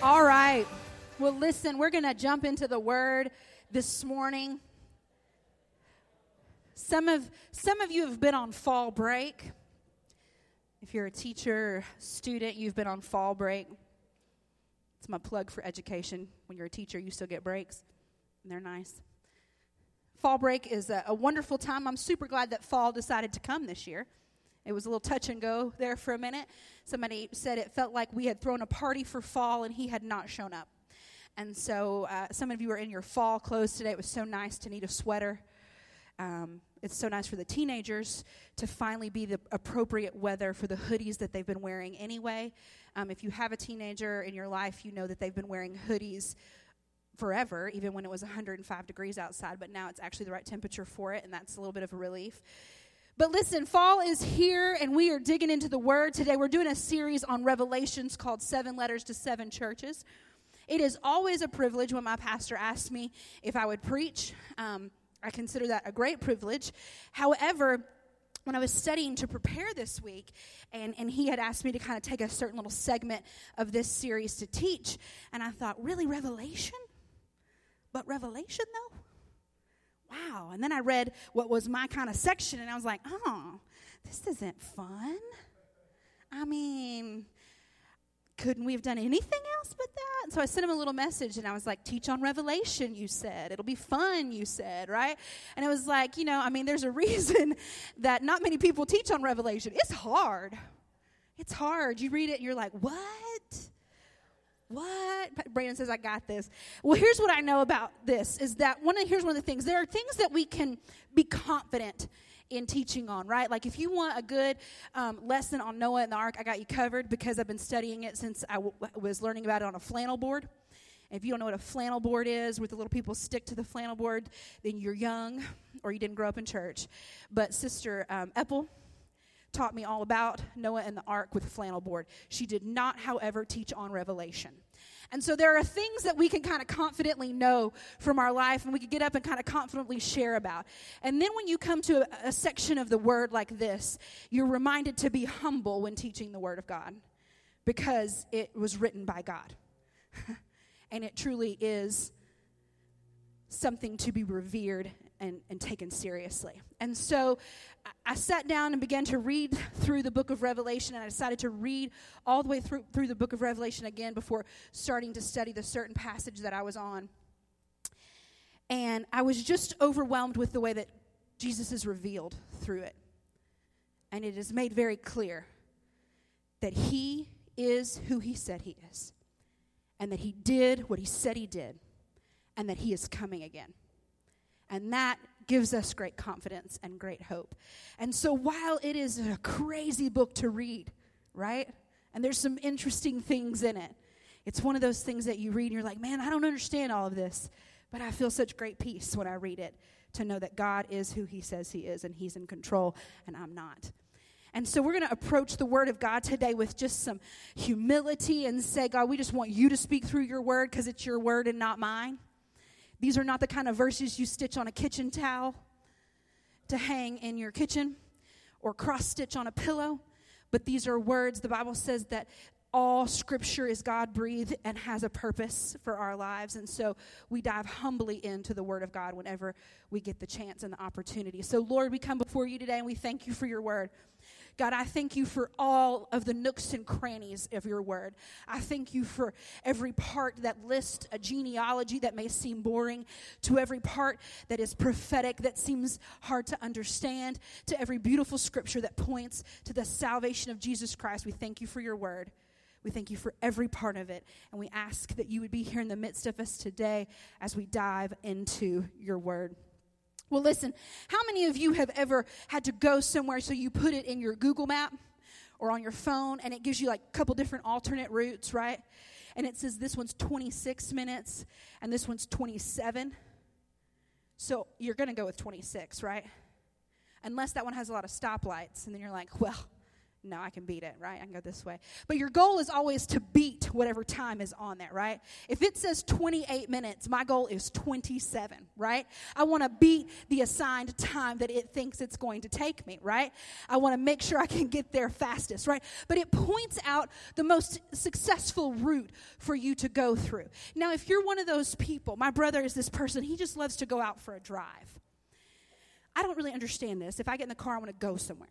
All right. Well, listen, we're going to jump into the word this morning. Some of some of you have been on fall break. If you're a teacher student, you've been on fall break. It's my plug for education. When you're a teacher, you still get breaks, and they're nice. Fall break is a, a wonderful time. I'm super glad that fall decided to come this year. It was a little touch and go there for a minute. Somebody said it felt like we had thrown a party for fall and he had not shown up. And so uh, some of you are in your fall clothes today. It was so nice to need a sweater. Um, it's so nice for the teenagers to finally be the appropriate weather for the hoodies that they've been wearing anyway. Um, if you have a teenager in your life, you know that they've been wearing hoodies forever, even when it was 105 degrees outside, but now it's actually the right temperature for it, and that's a little bit of a relief. But listen, fall is here and we are digging into the word today. We're doing a series on Revelations called Seven Letters to Seven Churches. It is always a privilege when my pastor asks me if I would preach. Um, I consider that a great privilege. However, when I was studying to prepare this week, and, and he had asked me to kind of take a certain little segment of this series to teach, and I thought, really, Revelation? But Revelation, though? Wow. And then I read what was my kind of section, and I was like, oh, this isn't fun. I mean, couldn't we have done anything else but that? So I sent him a little message and I was like, teach on Revelation, you said. It'll be fun, you said, right? And it was like, you know, I mean, there's a reason that not many people teach on Revelation. It's hard. It's hard. You read it and you're like, what? What? Brandon says, I got this. Well, here's what I know about this is that one of, here's one of the things. There are things that we can be confident in teaching on, right? Like if you want a good um, lesson on Noah and the ark, I got you covered because I've been studying it since I w- was learning about it on a flannel board. if you don't know what a flannel board is, where the little people stick to the flannel board, then you're young or you didn't grow up in church. But Sister um, Eppel, taught me all about Noah and the ark with a flannel board. She did not, however, teach on Revelation. And so there are things that we can kind of confidently know from our life and we can get up and kind of confidently share about. And then when you come to a, a section of the word like this, you're reminded to be humble when teaching the word of God because it was written by God. and it truly is something to be revered and, and taken seriously. And so I sat down and began to read through the book of Revelation, and I decided to read all the way through, through the book of Revelation again before starting to study the certain passage that I was on. And I was just overwhelmed with the way that Jesus is revealed through it. And it is made very clear that he is who he said he is, and that he did what he said he did, and that he is coming again. And that gives us great confidence and great hope. And so while it is a crazy book to read, right? And there's some interesting things in it. It's one of those things that you read and you're like, man, I don't understand all of this. But I feel such great peace when I read it to know that God is who He says He is and He's in control and I'm not. And so we're going to approach the Word of God today with just some humility and say, God, we just want you to speak through your Word because it's your Word and not mine. These are not the kind of verses you stitch on a kitchen towel to hang in your kitchen or cross stitch on a pillow, but these are words. The Bible says that all scripture is God breathed and has a purpose for our lives. And so we dive humbly into the Word of God whenever we get the chance and the opportunity. So, Lord, we come before you today and we thank you for your Word. God, I thank you for all of the nooks and crannies of your word. I thank you for every part that lists a genealogy that may seem boring, to every part that is prophetic that seems hard to understand, to every beautiful scripture that points to the salvation of Jesus Christ. We thank you for your word. We thank you for every part of it. And we ask that you would be here in the midst of us today as we dive into your word. Well, listen, how many of you have ever had to go somewhere so you put it in your Google map or on your phone and it gives you like a couple different alternate routes, right? And it says this one's 26 minutes and this one's 27. So you're going to go with 26, right? Unless that one has a lot of stoplights and then you're like, well, no, I can beat it, right? I can go this way. But your goal is always to beat whatever time is on there, right? If it says 28 minutes, my goal is 27, right? I want to beat the assigned time that it thinks it's going to take me, right? I want to make sure I can get there fastest, right? But it points out the most successful route for you to go through. Now, if you're one of those people, my brother is this person, he just loves to go out for a drive. I don't really understand this. If I get in the car, I want to go somewhere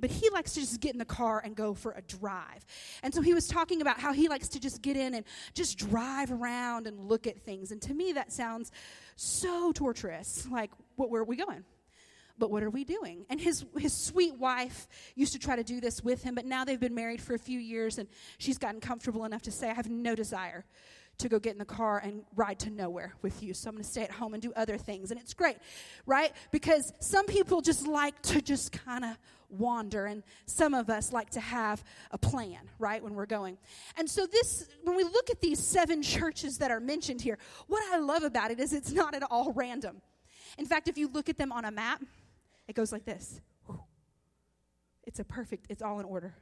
but he likes to just get in the car and go for a drive. And so he was talking about how he likes to just get in and just drive around and look at things. And to me, that sounds so torturous. Like, what, where are we going? But what are we doing? And his, his sweet wife used to try to do this with him, but now they've been married for a few years and she's gotten comfortable enough to say, I have no desire to go get in the car and ride to nowhere with you. So I'm going to stay at home and do other things. And it's great, right? Because some people just like to just kind of wander and some of us like to have a plan right when we're going and so this when we look at these seven churches that are mentioned here what i love about it is it's not at all random in fact if you look at them on a map it goes like this it's a perfect it's all in order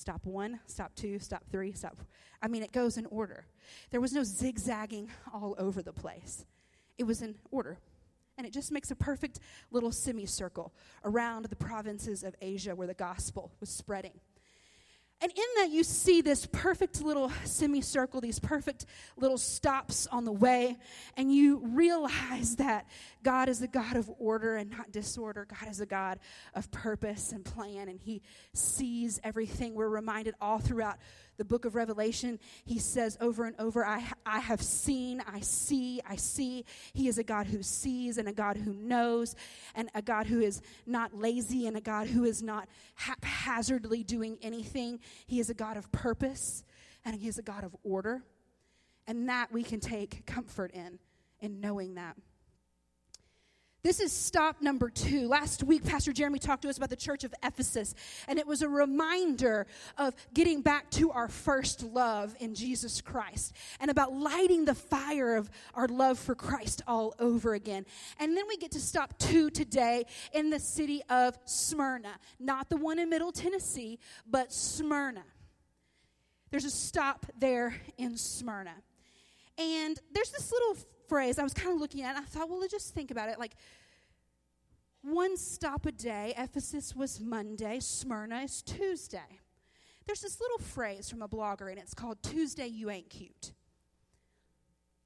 stop one, stop two, stop three, stop. I mean, it goes in order. There was no zigzagging all over the place, it was in order. And it just makes a perfect little semicircle around the provinces of Asia where the gospel was spreading. And in that, you see this perfect little semicircle, these perfect little stops on the way, and you realize that God is a God of order and not disorder. God is a God of purpose and plan, and He sees everything. We're reminded all throughout the book of Revelation, he says over and over, I, I have seen, I see, I see. He is a God who sees and a God who knows, and a God who is not lazy and a God who is not haphazardly doing anything. He is a God of purpose and he is a God of order. And that we can take comfort in, in knowing that. This is stop number two. Last week, Pastor Jeremy talked to us about the church of Ephesus, and it was a reminder of getting back to our first love in Jesus Christ and about lighting the fire of our love for Christ all over again. And then we get to stop two today in the city of Smyrna, not the one in Middle Tennessee, but Smyrna. There's a stop there in Smyrna. And there's this little phrase I was kind of looking at, I thought, well, just think about it. Like, one stop a day, Ephesus was Monday, Smyrna is Tuesday. There's this little phrase from a blogger, and it's called Tuesday You Ain't Cute.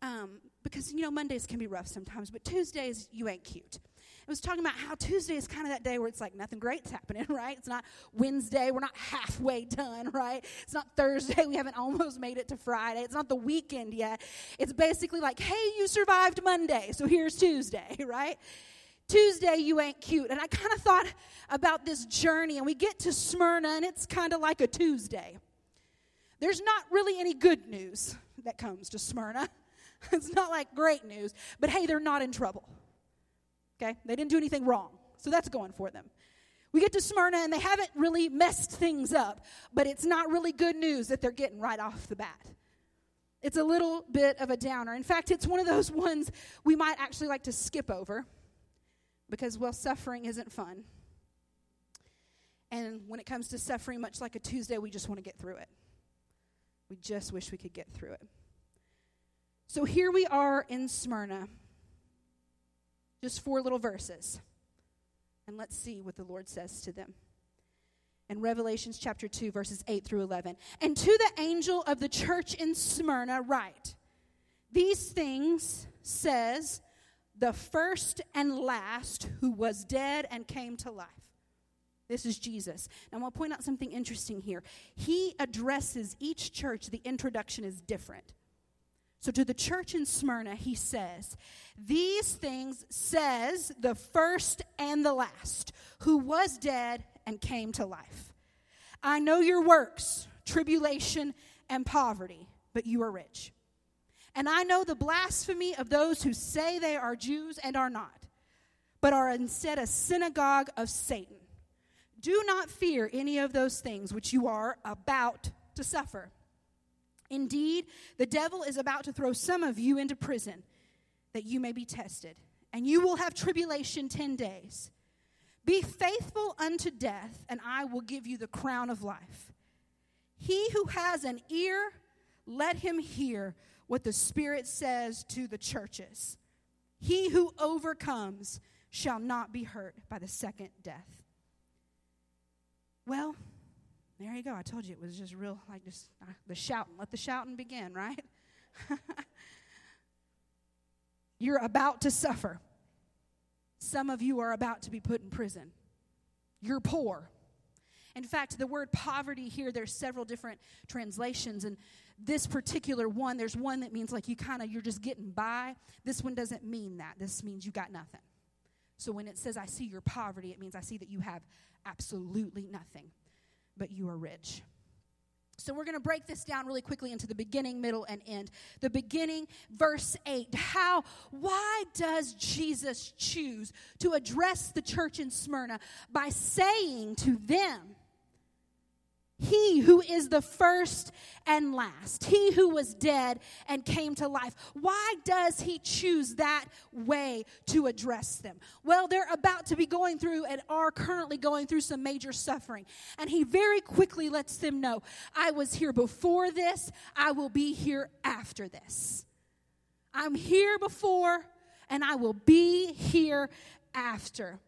Um, because, you know, Mondays can be rough sometimes, but Tuesdays you ain't cute. It was talking about how Tuesday is kind of that day where it's like nothing great's happening, right? It's not Wednesday, we're not halfway done, right? It's not Thursday, we haven't almost made it to Friday. It's not the weekend yet. It's basically like, hey, you survived Monday, so here's Tuesday, right? Tuesday, you ain't cute. And I kind of thought about this journey, and we get to Smyrna, and it's kind of like a Tuesday. There's not really any good news that comes to Smyrna. It's not like great news, but hey, they're not in trouble. Okay? They didn't do anything wrong. So that's going for them. We get to Smyrna and they haven't really messed things up, but it's not really good news that they're getting right off the bat. It's a little bit of a downer. In fact, it's one of those ones we might actually like to skip over because, well, suffering isn't fun. And when it comes to suffering, much like a Tuesday, we just want to get through it. We just wish we could get through it. So here we are in Smyrna. Just four little verses. And let's see what the Lord says to them. In Revelations chapter 2, verses 8 through 11. And to the angel of the church in Smyrna, write These things says the first and last who was dead and came to life. This is Jesus. Now, I want to point out something interesting here. He addresses each church, the introduction is different. So to the church in Smyrna, he says, These things says the first and the last, who was dead and came to life. I know your works, tribulation and poverty, but you are rich. And I know the blasphemy of those who say they are Jews and are not, but are instead a synagogue of Satan. Do not fear any of those things which you are about to suffer. Indeed, the devil is about to throw some of you into prison that you may be tested, and you will have tribulation 10 days. Be faithful unto death, and I will give you the crown of life. He who has an ear, let him hear what the Spirit says to the churches. He who overcomes shall not be hurt by the second death. Well, there you go. I told you it was just real, like just uh, the shouting. Let the shouting begin, right? You're about to suffer. Some of you are about to be put in prison. You're poor. In fact, the word poverty here, there's several different translations. And this particular one, there's one that means like you kind of, you're just getting by. This one doesn't mean that. This means you got nothing. So when it says, I see your poverty, it means I see that you have absolutely nothing, but you are rich. So we're going to break this down really quickly into the beginning, middle, and end. The beginning, verse 8. How, why does Jesus choose to address the church in Smyrna by saying to them, he who is the first and last, he who was dead and came to life. Why does he choose that way to address them? Well, they're about to be going through and are currently going through some major suffering. And he very quickly lets them know I was here before this, I will be here after this. I'm here before, and I will be here after.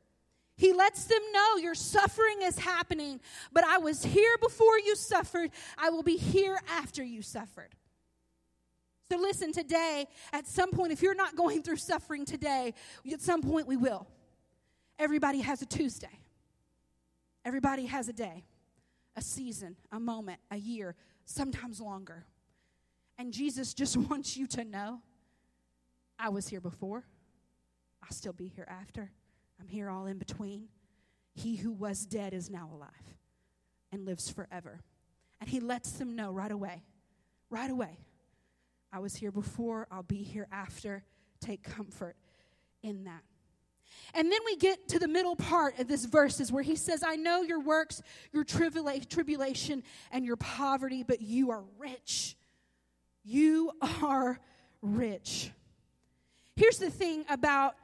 He lets them know your suffering is happening, but I was here before you suffered. I will be here after you suffered. So, listen, today, at some point, if you're not going through suffering today, at some point we will. Everybody has a Tuesday, everybody has a day, a season, a moment, a year, sometimes longer. And Jesus just wants you to know I was here before, I'll still be here after. I'm here all in between. He who was dead is now alive and lives forever. And he lets them know right away, right away. I was here before, I'll be here after. Take comfort in that. And then we get to the middle part of this verses where he says, I know your works, your tribula- tribulation, and your poverty, but you are rich. You are rich. Here's the thing about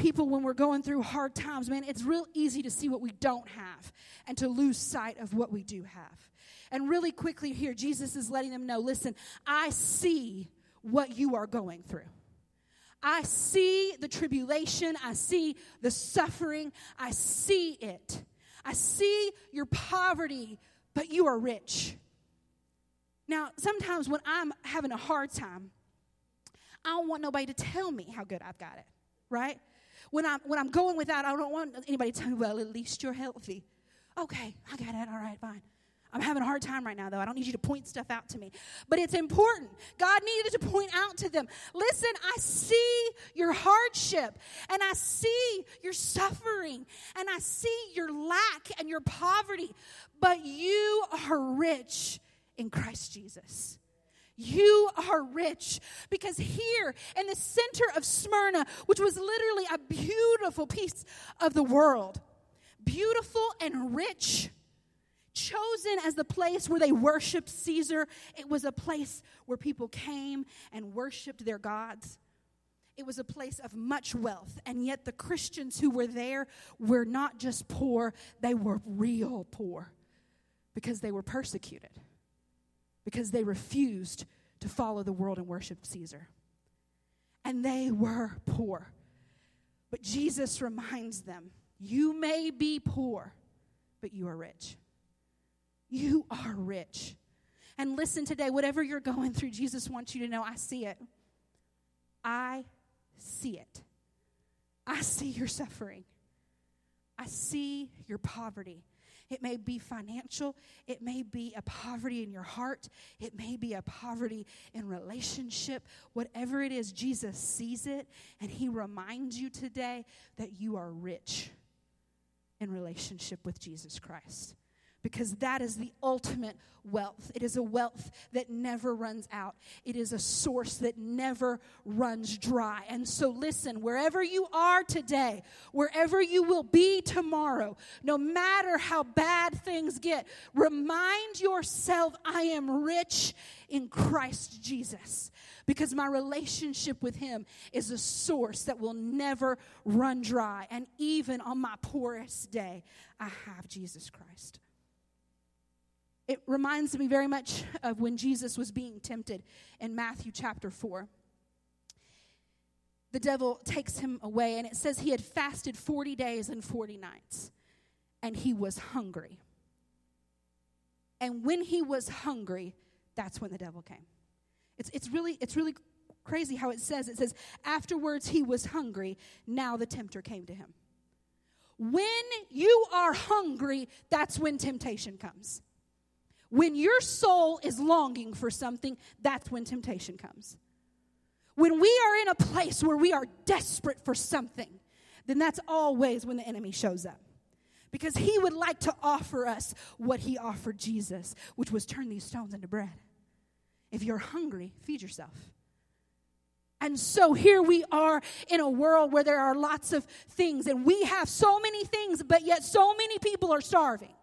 people when we're going through hard times, man, it's real easy to see what we don't have and to lose sight of what we do have. And really quickly here, Jesus is letting them know listen, I see what you are going through. I see the tribulation. I see the suffering. I see it. I see your poverty, but you are rich. Now, sometimes when I'm having a hard time, I don't want nobody to tell me how good I've got it, right? When I'm, when I'm going without, I don't want anybody to tell me, well, at least you're healthy. Okay, I got it. All right, fine. I'm having a hard time right now, though. I don't need you to point stuff out to me. But it's important. God needed to point out to them listen, I see your hardship, and I see your suffering, and I see your lack and your poverty, but you are rich in Christ Jesus. You are rich. Because here in the center of Smyrna, which was literally a beautiful piece of the world, beautiful and rich, chosen as the place where they worshiped Caesar, it was a place where people came and worshiped their gods. It was a place of much wealth, and yet the Christians who were there were not just poor, they were real poor because they were persecuted because they refused to follow the world and worship Caesar. And they were poor. But Jesus reminds them you may be poor, but you are rich. You are rich. And listen today, whatever you're going through, Jesus wants you to know I see it. I see it. I see your suffering. I see your poverty. It may be financial. It may be a poverty in your heart. It may be a poverty in relationship. Whatever it is, Jesus sees it and he reminds you today that you are rich in relationship with Jesus Christ. Because that is the ultimate wealth. It is a wealth that never runs out, it is a source that never runs dry. And so, listen, wherever you are today, wherever you will be tomorrow, no matter how bad things get, remind yourself I am rich in Christ Jesus because my relationship with Him is a source that will never run dry. And even on my poorest day, I have Jesus Christ. It reminds me very much of when Jesus was being tempted in Matthew chapter 4. The devil takes him away, and it says he had fasted 40 days and 40 nights, and he was hungry. And when he was hungry, that's when the devil came. It's, it's, really, it's really crazy how it says it says, afterwards he was hungry, now the tempter came to him. When you are hungry, that's when temptation comes. When your soul is longing for something, that's when temptation comes. When we are in a place where we are desperate for something, then that's always when the enemy shows up. Because he would like to offer us what he offered Jesus, which was turn these stones into bread. If you're hungry, feed yourself. And so here we are in a world where there are lots of things, and we have so many things, but yet so many people are starving.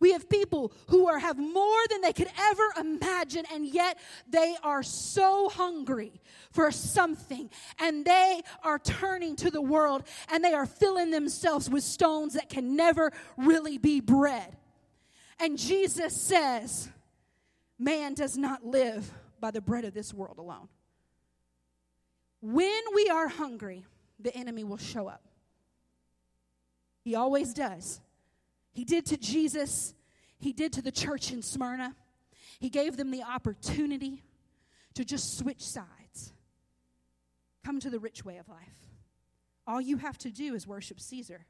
We have people who are, have more than they could ever imagine, and yet they are so hungry for something. And they are turning to the world and they are filling themselves with stones that can never really be bread. And Jesus says, Man does not live by the bread of this world alone. When we are hungry, the enemy will show up. He always does. He did to Jesus, he did to the church in Smyrna. He gave them the opportunity to just switch sides. Come to the rich way of life. All you have to do is worship Caesar.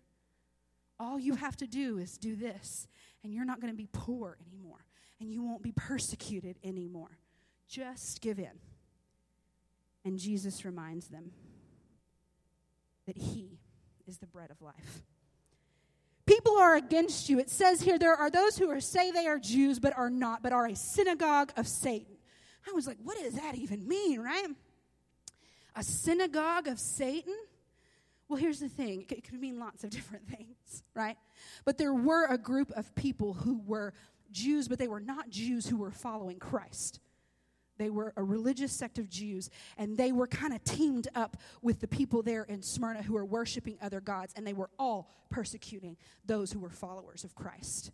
All you have to do is do this, and you're not going to be poor anymore, and you won't be persecuted anymore. Just give in. And Jesus reminds them that He is the bread of life people are against you. It says here there are those who are, say they are Jews but are not, but are a synagogue of Satan. I was like, what does that even mean, right? A synagogue of Satan? Well, here's the thing it could mean lots of different things, right? But there were a group of people who were Jews, but they were not Jews who were following Christ. They were a religious sect of Jews, and they were kind of teamed up with the people there in Smyrna who were worshiping other gods, and they were all persecuting those who were followers of Christ.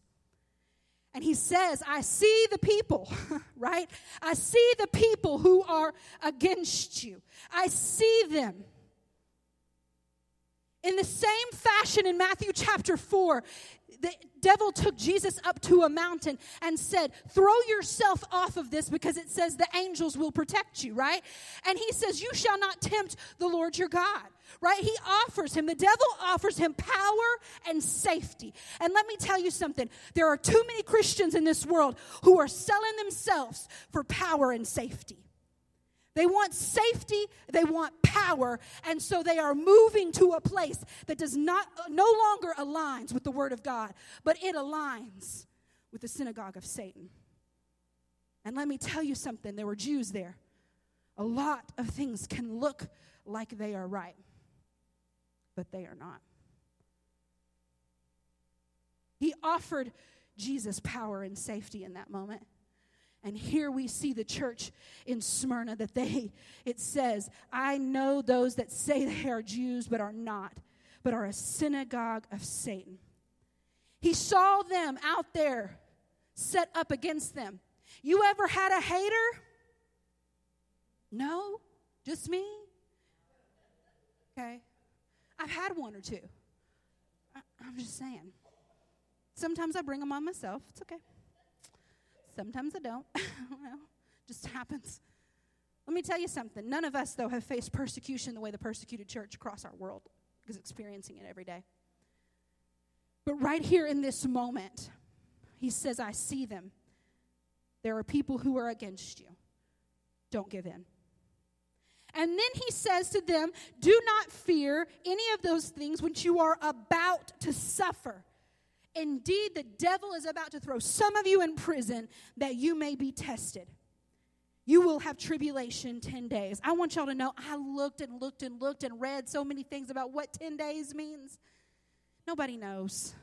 And he says, I see the people, right? I see the people who are against you. I see them. In the same fashion, in Matthew chapter 4, the devil took Jesus up to a mountain and said, Throw yourself off of this because it says the angels will protect you, right? And he says, You shall not tempt the Lord your God, right? He offers him, the devil offers him power and safety. And let me tell you something there are too many Christians in this world who are selling themselves for power and safety. They want safety, they want power, and so they are moving to a place that does not no longer aligns with the word of God, but it aligns with the synagogue of Satan. And let me tell you something, there were Jews there. A lot of things can look like they are right, but they are not. He offered Jesus power and safety in that moment. And here we see the church in Smyrna that they, it says, I know those that say they are Jews but are not, but are a synagogue of Satan. He saw them out there set up against them. You ever had a hater? No? Just me? Okay. I've had one or two. I, am just saying. Sometimes I bring them on myself. It's okay. Sometimes I don't. Know. Just happens. Let me tell you something. None of us, though, have faced persecution the way the persecuted church across our world is experiencing it every day. But right here in this moment, he says, I see them. There are people who are against you. Don't give in. And then he says to them, Do not fear any of those things which you are about to suffer. Indeed, the devil is about to throw some of you in prison that you may be tested. You will have tribulation 10 days. I want y'all to know I looked and looked and looked and read so many things about what 10 days means. Nobody knows.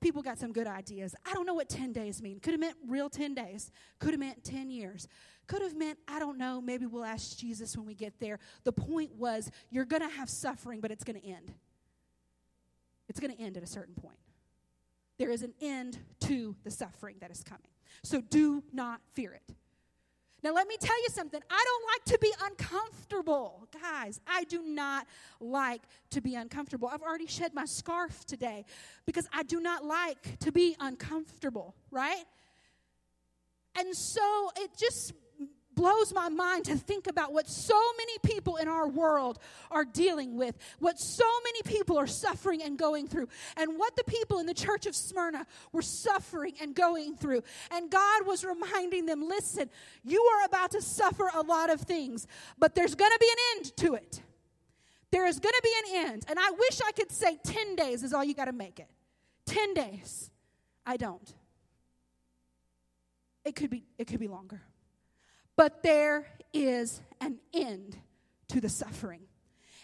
People got some good ideas. I don't know what 10 days mean. Could have meant real 10 days. Could have meant 10 years. Could have meant, I don't know, maybe we'll ask Jesus when we get there. The point was, you're going to have suffering, but it's going to end. It's going to end at a certain point. There is an end to the suffering that is coming. So do not fear it. Now, let me tell you something. I don't like to be uncomfortable. Guys, I do not like to be uncomfortable. I've already shed my scarf today because I do not like to be uncomfortable, right? And so it just blows my mind to think about what so many people in our world are dealing with, what so many people are suffering and going through, and what the people in the church of Smyrna were suffering and going through. And God was reminding them listen, you are about to suffer a lot of things, but there's going to be an end to it. There is going to be an end. And I wish I could say 10 days is all you got to make it. 10 days. I don't. It could be it could be longer. But there is an end to the suffering.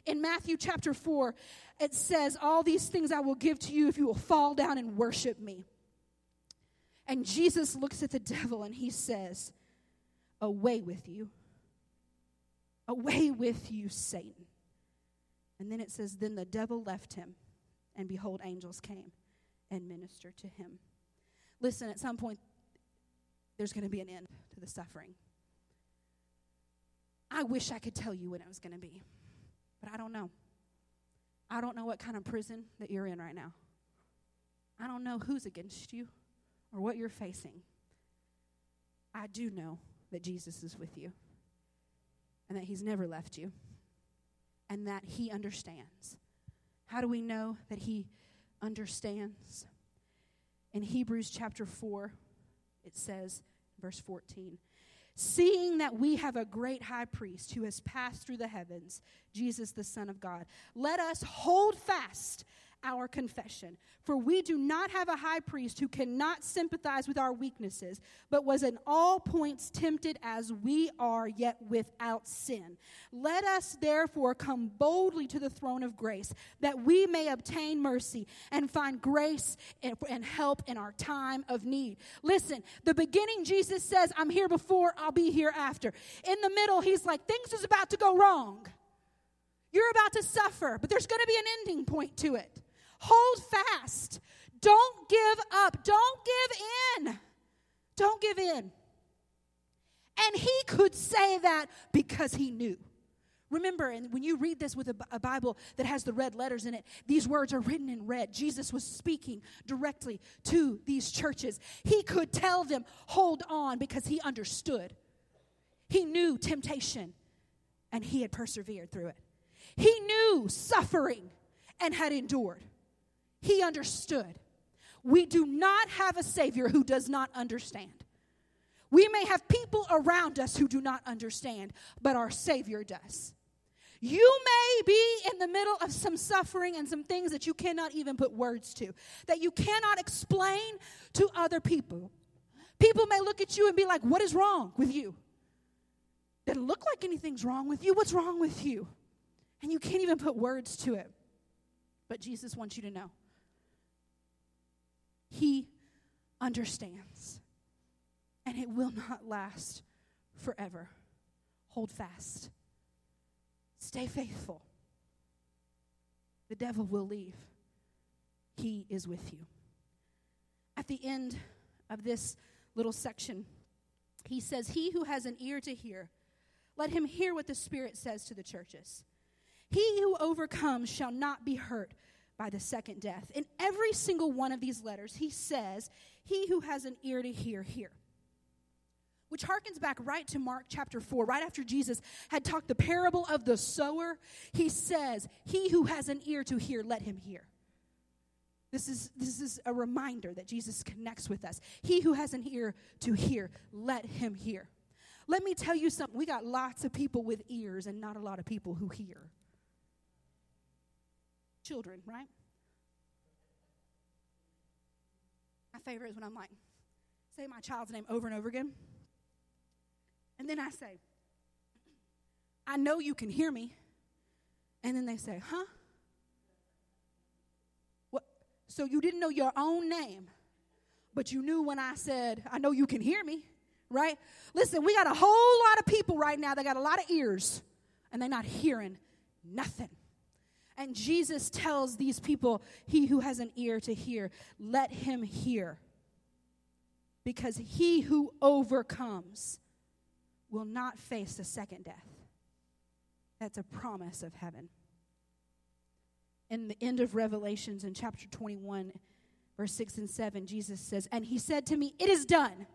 In Matthew chapter 4, it says, All these things I will give to you if you will fall down and worship me. And Jesus looks at the devil and he says, Away with you. Away with you, Satan. And then it says, Then the devil left him, and behold, angels came and ministered to him. Listen, at some point, there's going to be an end to the suffering. I wish I could tell you when it was going to be, but I don't know. I don't know what kind of prison that you're in right now. I don't know who's against you or what you're facing. I do know that Jesus is with you and that He's never left you and that He understands. How do we know that He understands? In Hebrews chapter 4, it says, verse 14, seeing that we have a great high priest who has passed through the heavens, Jesus, the Son of God, let us hold fast our confession. For we do not have a high priest who cannot sympathize with our weaknesses, but was in all points tempted as we are, yet without sin. Let us therefore come boldly to the throne of grace, that we may obtain mercy and find grace and help in our time of need. Listen, the beginning, Jesus says, I'm here before, I'll be here after. In the middle, he's like, things is about to go wrong. You're about to suffer, but there's going to be an ending point to it. Hold fast. Don't give up. Don't give in. Don't give in. And he could say that because he knew. Remember, and when you read this with a, a, Bible that has the red letters in it, these words are written in red. Jesus was speaking directly to these churches. He could tell them, hold on, because he understood. He knew temptation, and he had persevered through it. He knew suffering and had endured. He understood. We do not have a Savior who does not understand. We may have people around us who do not understand, but our Savior does. You may be in the middle of some suffering and some things that you cannot even put words to, that you cannot explain to other people. People may look at you and be like, What is wrong with you? Doesn't look like anything's wrong with you. What's wrong with you? And you can't even put words to it. But Jesus wants you to know he understands. And it will not last forever. Hold fast. Stay faithful. The devil will leave. He is with you. At the end of this little section, he says, He who has an ear to hear, let him hear what the Spirit says to the churches. He who overcomes shall not be hurt by the second death. In every single one of these letters, he says, He who has an ear to hear, hear. Which harkens back right to Mark chapter 4, right after Jesus had talked the parable of the sower. He says, He who has an ear to hear, let him hear. This is, this is a reminder that Jesus connects with us. He who has an ear to hear, let him hear. Let me tell you something. We got lots of people with ears and not a lot of people who hear children, right? My favorite is when I'm like, say my child's name over and over again. And then I say, I know you can hear me. And then they say, huh? What? So you didn't know your own name, but you knew when I said, I know you can hear me, right? Listen, we got a whole lot of people right now that got a lot of ears, and they're not hearing nothing. And Jesus tells these people, He who has an ear to hear, let him hear. Because he who overcomes will not face a second death. That's a promise of heaven. In the end of Revelations, in chapter 21, verse 6 and 7, Jesus says, And he said to me, It is done.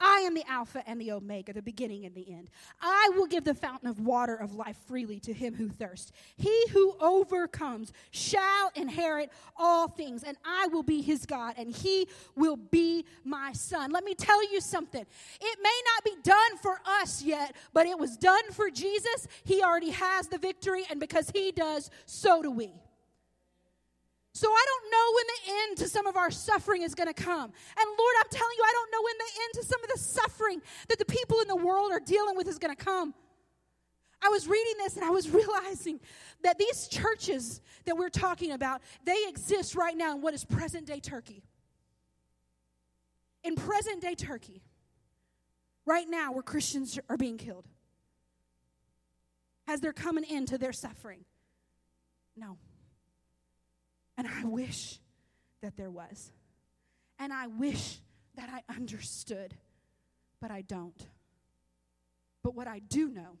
I am the Alpha and the Omega, the beginning and the end. I will give the fountain of water of life freely to him who thirsts. He who overcomes shall inherit all things, and I will be his God, and he will be my son. Let me tell you something. It may not be done for us yet, but it was done for Jesus. He already has the victory, and because he does, so do we. So I don't know when the end to some of our suffering is going to come. And Lord, I'm telling you, I don't know when the end to some of the suffering that the people in the world are dealing with is going to come. I was reading this and I was realizing that these churches that we're talking about, they exist right now in what is present day Turkey. In present day Turkey, right now, where Christians are being killed, as they're coming into their suffering. No. And I wish that there was. And I wish that I understood, but I don't. But what I do know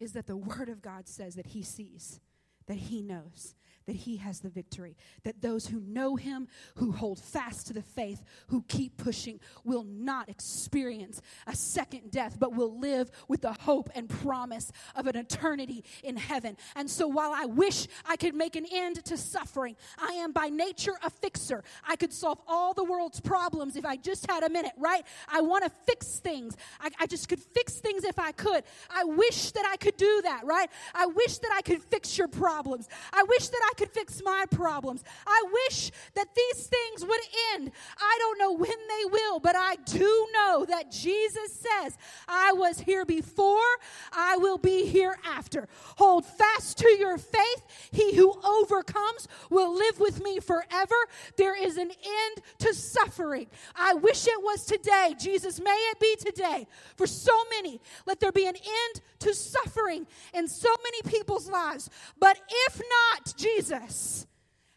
is that the Word of God says that He sees, that He knows, that he has the victory. That those who know him, who hold fast to the faith, who keep pushing, will not experience a second death, but will live with the hope and promise of an eternity in heaven. And so while I wish I could make an end to suffering, I am by nature a fixer. I could solve all the world's problems if I just had a minute, right? I want to fix things. I, I just could fix things if I could. I wish that I could do that, right? I wish that I could fix your problems. I wish that I could fix my problems. I wish that these things would end. I don't know when they will, but I do know that Jesus says, I was here before, I will be here after. Hold fast to your faith. He who overcomes will live with me forever. There is an end to suffering. I wish it was today. Jesus, may it be today. For so many, let there be an end to suffering in so many people's lives. But if not, Jesus, Jesus,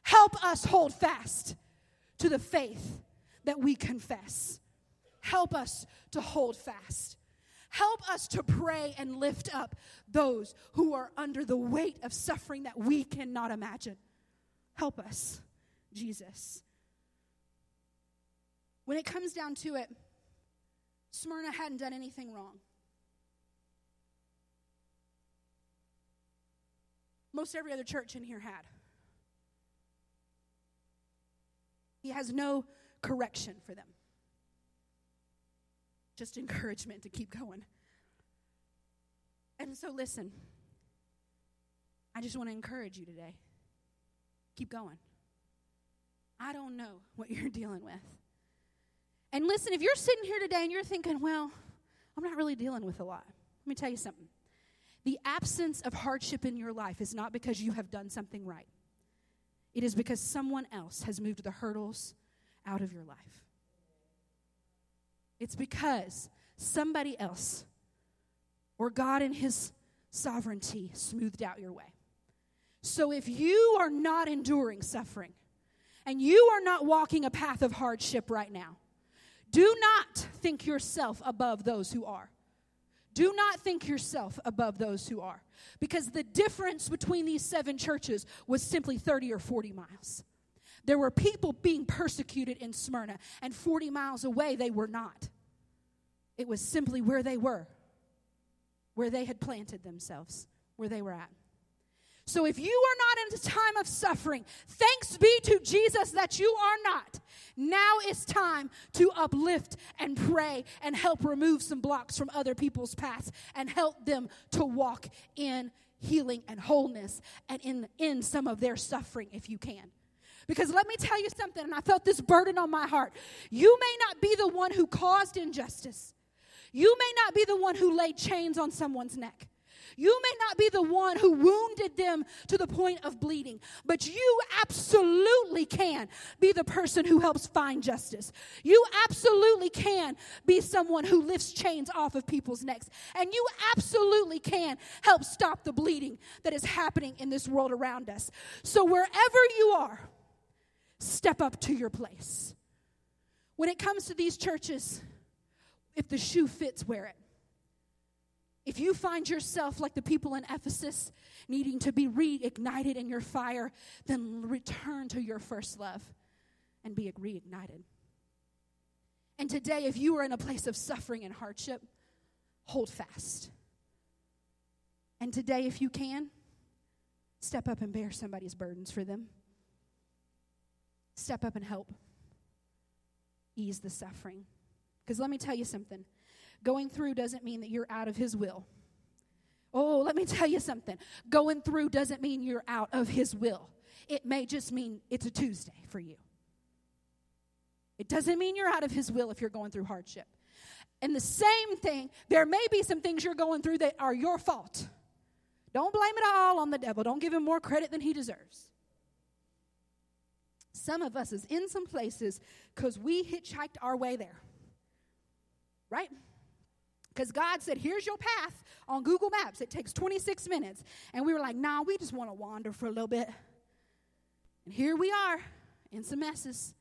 help us hold fast to the faith that we confess. Help us to hold fast. Help us to pray and lift up those who are under the weight of suffering that we cannot imagine. Help us, Jesus. When it comes down to it, Smyrna hadn't done anything wrong. Most every other church in here had. He has no correction for them, just encouragement to keep going. And so, listen, I just want to encourage you today. Keep going. I don't know what you're dealing with. And listen, if you're sitting here today and you're thinking, well, I'm not really dealing with a lot, let me tell you something. The absence of hardship in your life is not because you have done something right. It is because someone else has moved the hurdles out of your life. It's because somebody else or God in His sovereignty smoothed out your way. So if you are not enduring suffering and you are not walking a path of hardship right now, do not think yourself above those who are. Do not think yourself above those who are. Because the difference between these seven churches was simply 30 or 40 miles. There were people being persecuted in Smyrna, and 40 miles away they were not. It was simply where they were, where they had planted themselves, where they were at. So if you are not in a time of suffering, thanks be to Jesus that you are not. Now is time to uplift and pray and help remove some blocks from other people's paths and help them to walk in healing and wholeness and in, in some of their suffering if you can. Because let me tell you something, and I felt this burden on my heart. You may not be the one who caused injustice, you may not be the one who laid chains on someone's neck. You may not be the one who wounded them to the point of bleeding, but you absolutely can be the person who helps find justice. You absolutely can be someone who lifts chains off of people's necks. And you absolutely can help stop the bleeding that is happening in this world around us. So, wherever you are, step up to your place. When it comes to these churches, if the shoe fits, wear it. If you find yourself like the people in Ephesus needing to be reignited in your fire, then return to your first love and be reignited. And today, if you are in a place of suffering and hardship, hold fast. And today, if you can, step up and bear somebody's burdens for them. Step up and help ease the suffering. Because let me tell you something Going through doesn't mean that you're out of His will. Oh, let me tell you something. Going through doesn't mean you're out of His will. It may just mean it's a Tuesday for you. It doesn't mean you're out of His will if you're going through hardship. And the same thing, there may be some things you're going through that are your fault. Don't blame it all on the devil. Don't give him more credit than he deserves. Some of us is in some places because we hitchhiked our way there. Right? Because God said, here's your path on Google Maps. It takes 26 minutes. And we were like, nah, we just want to wander for a little bit. And here we are in some messes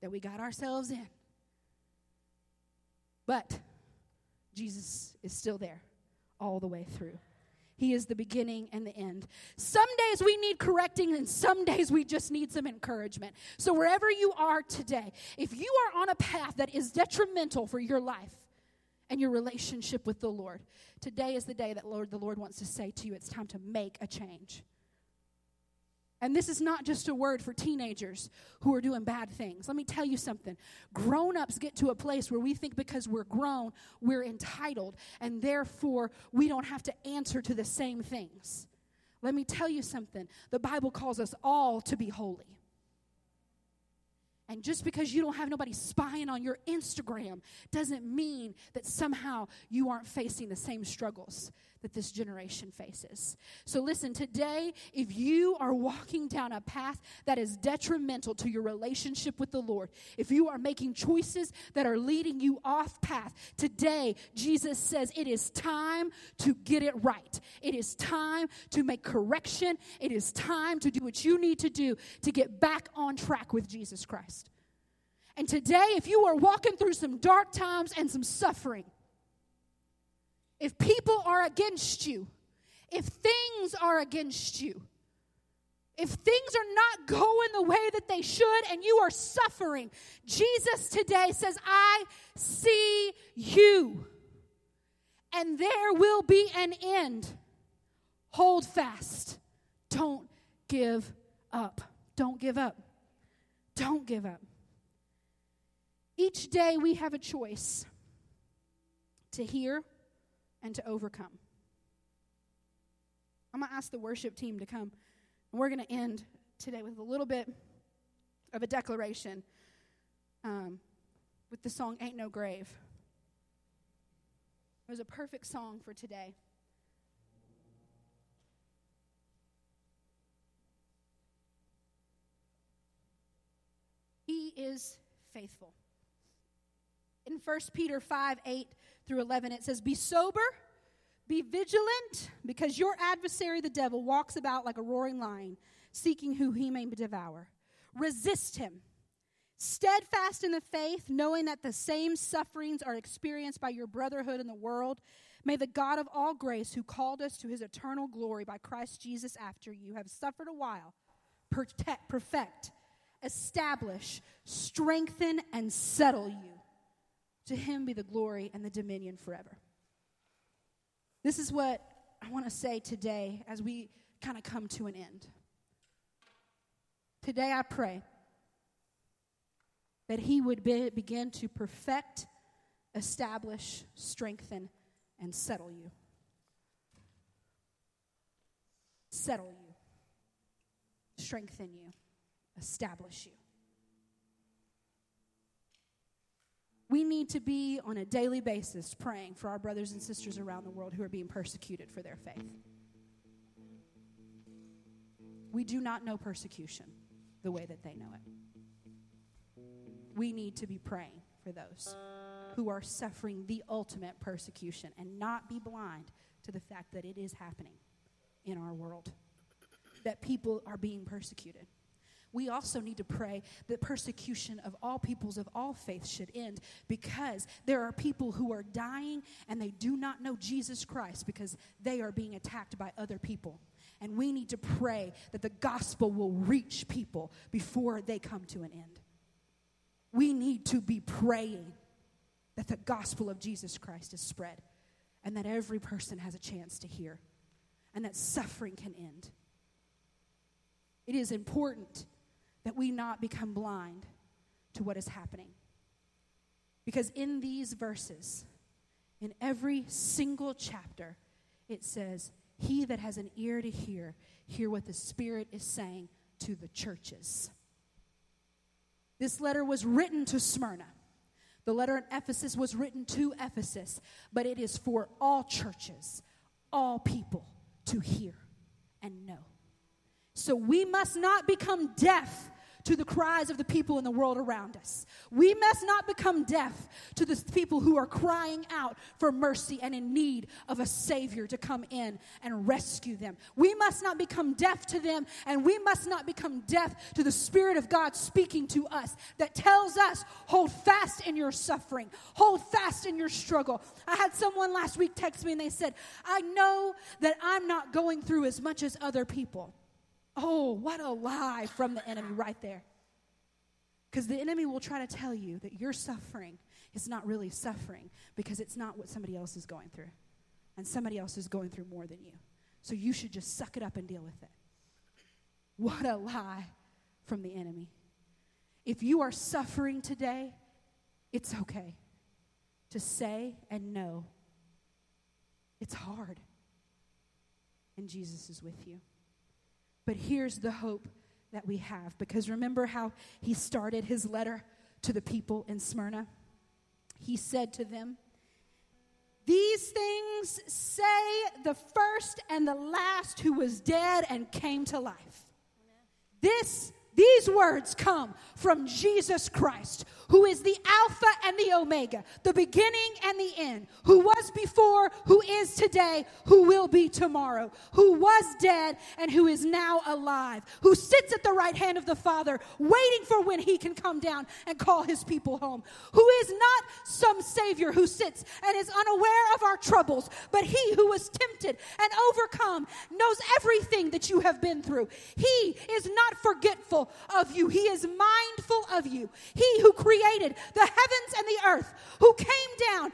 that we got ourselves in. But Jesus is still there all the way through. He is the beginning and the end. Some days we need correcting, and some days we just need some encouragement. So, wherever you are today, if you are on a path that is detrimental for your life, and your relationship with the Lord. Today is the day that Lord the Lord wants to say to you it's time to make a change. And this is not just a word for teenagers who are doing bad things. Let me tell you something. Grown ups get to a place where we think because we're grown, we're entitled, and therefore we don't have to answer to the same things. Let me tell you something. The Bible calls us all to be holy. And just because you don't have nobody spying on your Instagram doesn't mean that somehow you aren't facing the same struggles that this generation faces. So, listen, today, if you are walking down a path that is detrimental to your relationship with the Lord, if you are making choices that are leading you off path, today, Jesus says it is time to get it right. It is time to make correction. It is time to do what you need to do to get back on track with Jesus Christ. And today, if you are walking through some dark times and some suffering, if people are against you, if things are against you, if things are not going the way that they should and you are suffering, Jesus today says, I see you. And there will be an end. Hold fast. Don't give up. Don't give up. Don't give up. Each day we have a choice to hear and to overcome. I'm going to ask the worship team to come, and we're going to end today with a little bit of a declaration um, with the song Ain't No Grave. It was a perfect song for today. He is faithful. In 1 Peter 5 8 through 11, it says, Be sober, be vigilant, because your adversary, the devil, walks about like a roaring lion, seeking who he may devour. Resist him. Steadfast in the faith, knowing that the same sufferings are experienced by your brotherhood in the world. May the God of all grace, who called us to his eternal glory by Christ Jesus after you have suffered a while, protect, perfect, establish, strengthen, and settle you. To him be the glory and the dominion forever. This is what I want to say today as we kind of come to an end. Today I pray that he would be, begin to perfect, establish, strengthen, and settle you. Settle you, strengthen you, establish you. We need to be on a daily basis praying for our brothers and sisters around the world who are being persecuted for their faith. We do not know persecution the way that they know it. We need to be praying for those who are suffering the ultimate persecution and not be blind to the fact that it is happening in our world, that people are being persecuted we also need to pray that persecution of all peoples of all faiths should end because there are people who are dying and they do not know Jesus Christ because they are being attacked by other people. And we need to pray that the gospel will reach people before they come to an end. We need to be praying that the gospel of Jesus Christ is spread and that every person has a chance to hear and that suffering can end. It is important that we not become blind to what is happening. Because in these verses, in every single chapter, it says, He that has an ear to hear, hear what the Spirit is saying to the churches. This letter was written to Smyrna. The letter in Ephesus was written to Ephesus, but it is for all churches, all people to hear and know. So we must not become deaf to the cries of the people in the world around us. We must not become deaf to the people who are crying out for mercy and in need of a Savior to come in and rescue them. We must not become deaf to them, and we must not become deaf to the Spirit of God speaking to us that tells us, hold fast in your suffering, hold fast in your struggle. I had someone last week text me and they said, I know that I'm not going through as much as other people. Oh, what a lie from the enemy right there. Because the enemy will try to tell you that your suffering is not really suffering because it's not what somebody else is going through. And somebody else is going through more than you. So you should just suck it up and deal with it. What a lie from the enemy. If you are suffering today, it's okay to say and know it's hard. And Jesus is with you. But here's the hope that we have because remember how he started his letter to the people in Smyrna? He said to them, These things say the first and the last who was dead and came to life. This these words come from Jesus Christ, who is the Alpha and the Omega, the beginning and the end, who was before, who is today, who will be tomorrow, who was dead and who is now alive, who sits at the right hand of the Father, waiting for when he can come down and call his people home, who is not some Savior who sits and is unaware of our troubles, but he who was tempted and overcome knows everything that you have been through. He is not forgetful of you, he is mindful of you. He who created created the heavens and the earth, who came down,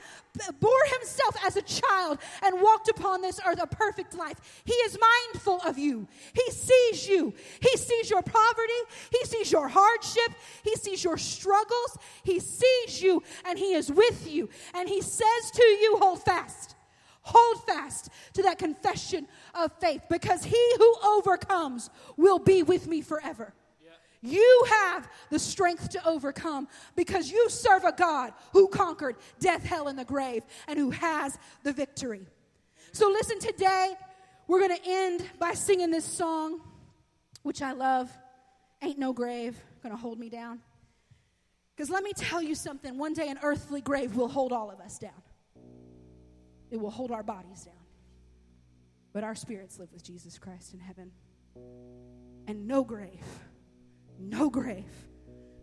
bore himself as a child, and walked upon this earth a perfect life. He is mindful of you. He sees you. He sees your poverty. He sees your hardship. He sees your struggles. He sees you, and He is with you. And He says to you, Hold fast. Hold fast to that confession of faith because he who overcomes will be with me forever. You have the strength to overcome because you serve a God who conquered death, hell, and the grave and who has the victory. So, listen, today we're going to end by singing this song, which I love Ain't No Grave to hold me down. Because let me tell you something one day an earthly grave will hold all of us down, it will hold our bodies down. But our spirits live with Jesus Christ in heaven. And no grave no grave,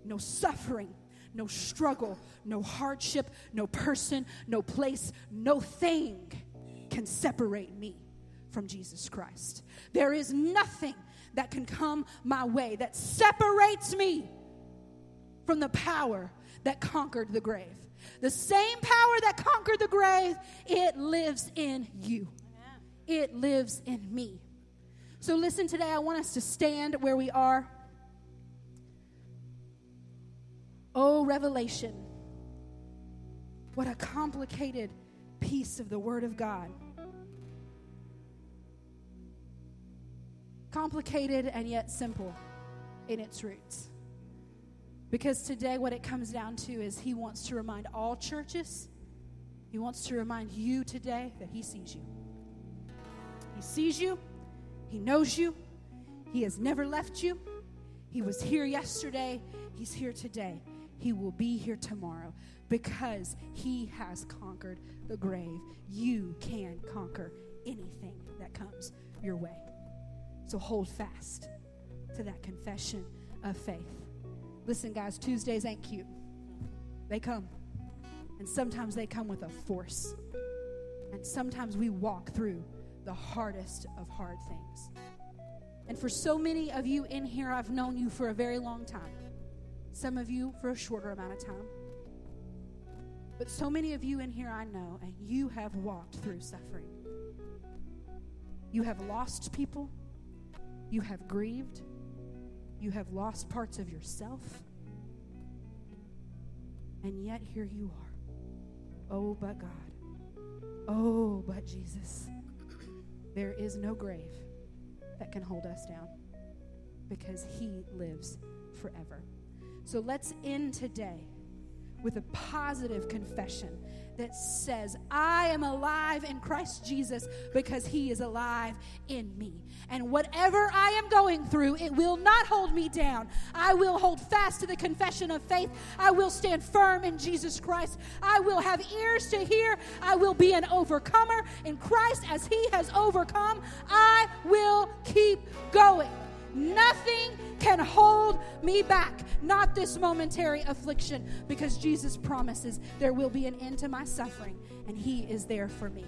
no suffering, no struggle, no hardship, no person, no place, no thing can separate me from Jesus Christ. There is nothing that can come my way that separates me from the power that conquered the grave. The same power that conquered the grave, it lives in you. It lives in me. So, listen today, I want us to stand where we are. Oh, Revelation. What a complicated piece of the Word of God. Complicated and yet simple. in its roots. Because today, what it comes down to is He wants to remind all churches, He wants to remind you today that He sees you. He sees you, He knows you, He has never left you. He was here yesterday, He's here today. He will be here tomorrow because He has conquered the grave. You can conquer anything that comes your way. So hold fast to that confession of faith. Listen, guys, Tuesdays ain't cute. They come. And sometimes they come with a force. And sometimes we walk through the hardest of hard things. And for so many of you in here, I've known you for a very long time. Some of you for a shorter amount of time. But so many of you in here I know, and you have walked through suffering. You have lost people. You have grieved. You have lost parts of yourself. And yet here you are. Oh, but God. Oh, but Jesus. There is no grave that can hold us down because He lives forever. So let's end today with a positive confession that says, I am alive in Christ Jesus because he is alive in me. And whatever I am going through, it will not hold me down. I will hold fast to the confession of faith. I will stand firm in Jesus Christ. I will have ears to hear. I will be an overcomer in Christ as he has overcome. I will keep going. Nothing can hold me back, not this momentary affliction, because Jesus promises there will be an end to my suffering, and He is there for me.